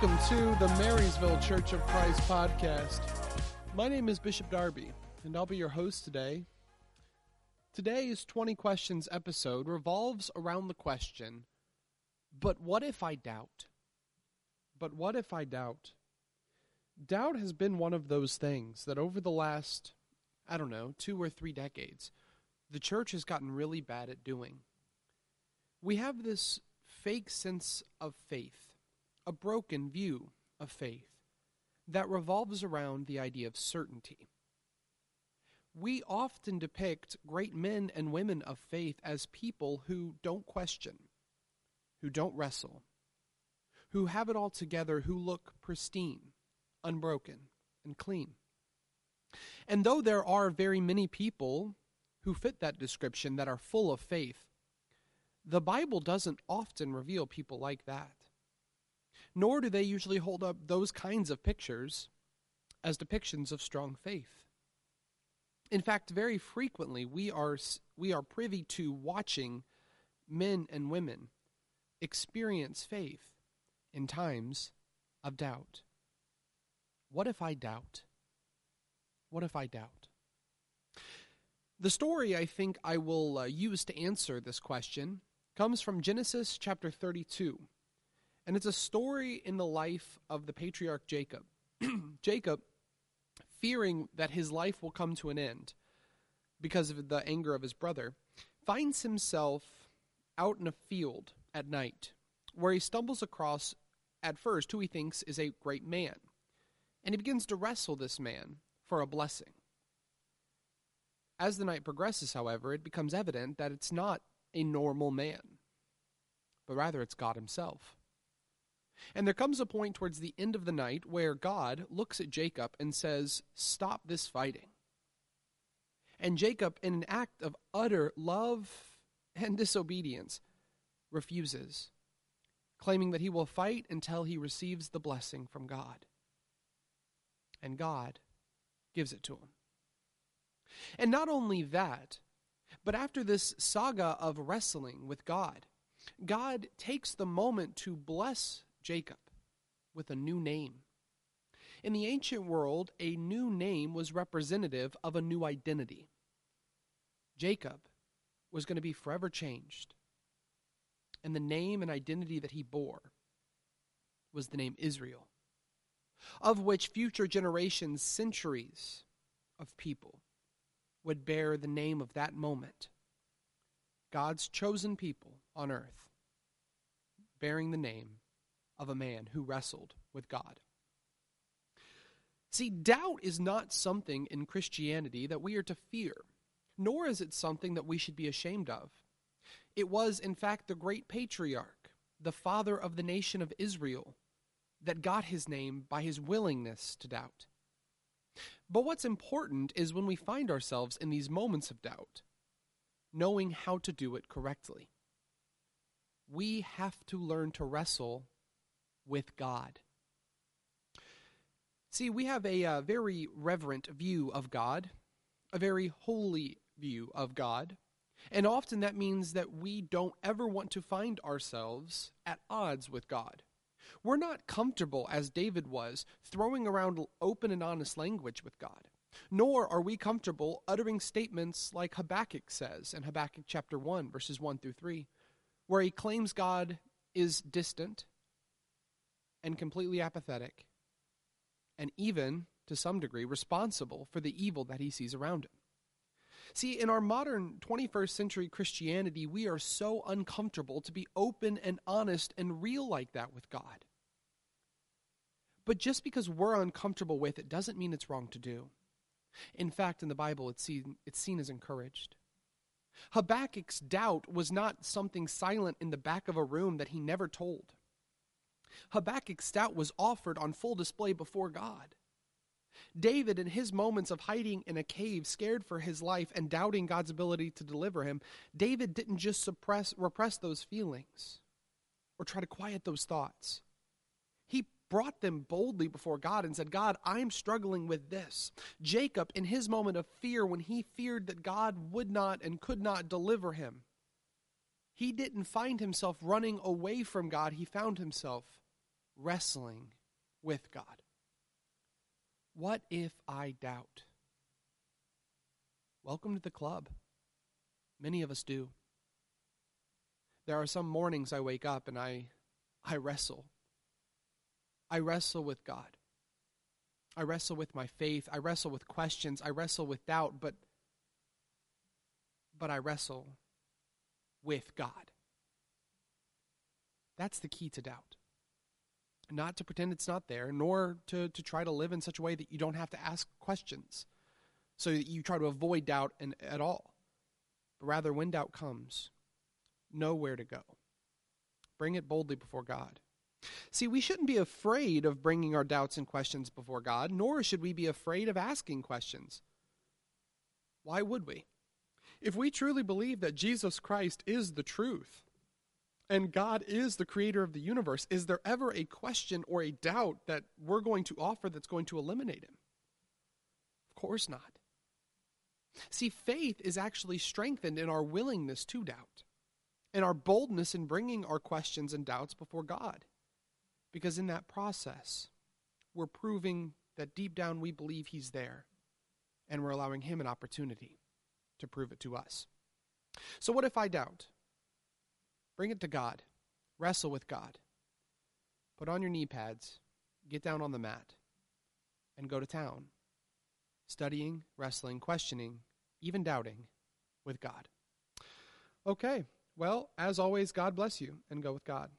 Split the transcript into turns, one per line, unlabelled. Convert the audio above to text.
Welcome to the Marysville Church of Christ podcast. My name is Bishop Darby, and I'll be your host today. Today's 20 Questions episode revolves around the question But what if I doubt? But what if I doubt? Doubt has been one of those things that over the last, I don't know, two or three decades, the church has gotten really bad at doing. We have this fake sense of faith a broken view of faith that revolves around the idea of certainty. We often depict great men and women of faith as people who don't question, who don't wrestle, who have it all together, who look pristine, unbroken, and clean. And though there are very many people who fit that description that are full of faith, the Bible doesn't often reveal people like that nor do they usually hold up those kinds of pictures as depictions of strong faith. In fact, very frequently we are we are privy to watching men and women experience faith in times of doubt. What if I doubt? What if I doubt? The story I think I will uh, use to answer this question comes from Genesis chapter 32 and it's a story in the life of the patriarch Jacob. Jacob, fearing that his life will come to an end because of the anger of his brother, finds himself out in a field at night where he stumbles across, at first, who he thinks is a great man. And he begins to wrestle this man for a blessing. As the night progresses, however, it becomes evident that it's not a normal man, but rather it's God Himself. And there comes a point towards the end of the night where God looks at Jacob and says, Stop this fighting. And Jacob, in an act of utter love and disobedience, refuses, claiming that he will fight until he receives the blessing from God. And God gives it to him. And not only that, but after this saga of wrestling with God, God takes the moment to bless Jacob with a new name. In the ancient world, a new name was representative of a new identity. Jacob was going to be forever changed. And the name and identity that he bore was the name Israel, of which future generations, centuries of people, would bear the name of that moment. God's chosen people on earth, bearing the name of a man who wrestled with God. See, doubt is not something in Christianity that we are to fear, nor is it something that we should be ashamed of. It was, in fact, the great patriarch, the father of the nation of Israel, that got his name by his willingness to doubt. But what's important is when we find ourselves in these moments of doubt, knowing how to do it correctly. We have to learn to wrestle with God. See, we have a uh, very reverent view of God, a very holy view of God, and often that means that we don't ever want to find ourselves at odds with God. We're not comfortable, as David was, throwing around open and honest language with God. Nor are we comfortable uttering statements like Habakkuk says in Habakkuk chapter 1, verses 1 through 3, where he claims God is distant and completely apathetic, and even, to some degree, responsible for the evil that he sees around him. See, in our modern 21st century Christianity, we are so uncomfortable to be open and honest and real like that with God. But just because we're uncomfortable with it doesn't mean it's wrong to do. In fact, in the Bible, it's seen, it's seen as encouraged. Habakkuk's doubt was not something silent in the back of a room that he never told. Habakkuk's doubt was offered on full display before God. David, in his moments of hiding in a cave, scared for his life and doubting God's ability to deliver him, David didn't just suppress, repress those feelings or try to quiet those thoughts. He brought them boldly before God and said, God, I'm struggling with this. Jacob, in his moment of fear, when he feared that God would not and could not deliver him, he didn't find himself running away from God, he found himself wrestling with God. What if I doubt? Welcome to the club. Many of us do. There are some mornings I wake up and I, I wrestle. I wrestle with God. I wrestle with my faith. I wrestle with questions. I wrestle with doubt, but but I wrestle with God. That's the key to doubt. Not to pretend it's not there, nor to, to try to live in such a way that you don't have to ask questions, so that you try to avoid doubt in, at all. But rather, when doubt comes, know where to go. Bring it boldly before God. See, we shouldn't be afraid of bringing our doubts and questions before God, nor should we be afraid of asking questions. Why would we? If we truly believe that Jesus Christ is the truth and God is the creator of the universe, is there ever a question or a doubt that we're going to offer that's going to eliminate him? Of course not. See, faith is actually strengthened in our willingness to doubt and our boldness in bringing our questions and doubts before God. Because in that process, we're proving that deep down we believe He's there, and we're allowing Him an opportunity to prove it to us. So, what if I doubt? Bring it to God, wrestle with God, put on your knee pads, get down on the mat, and go to town, studying, wrestling, questioning, even doubting with God. Okay, well, as always, God bless you and go with God.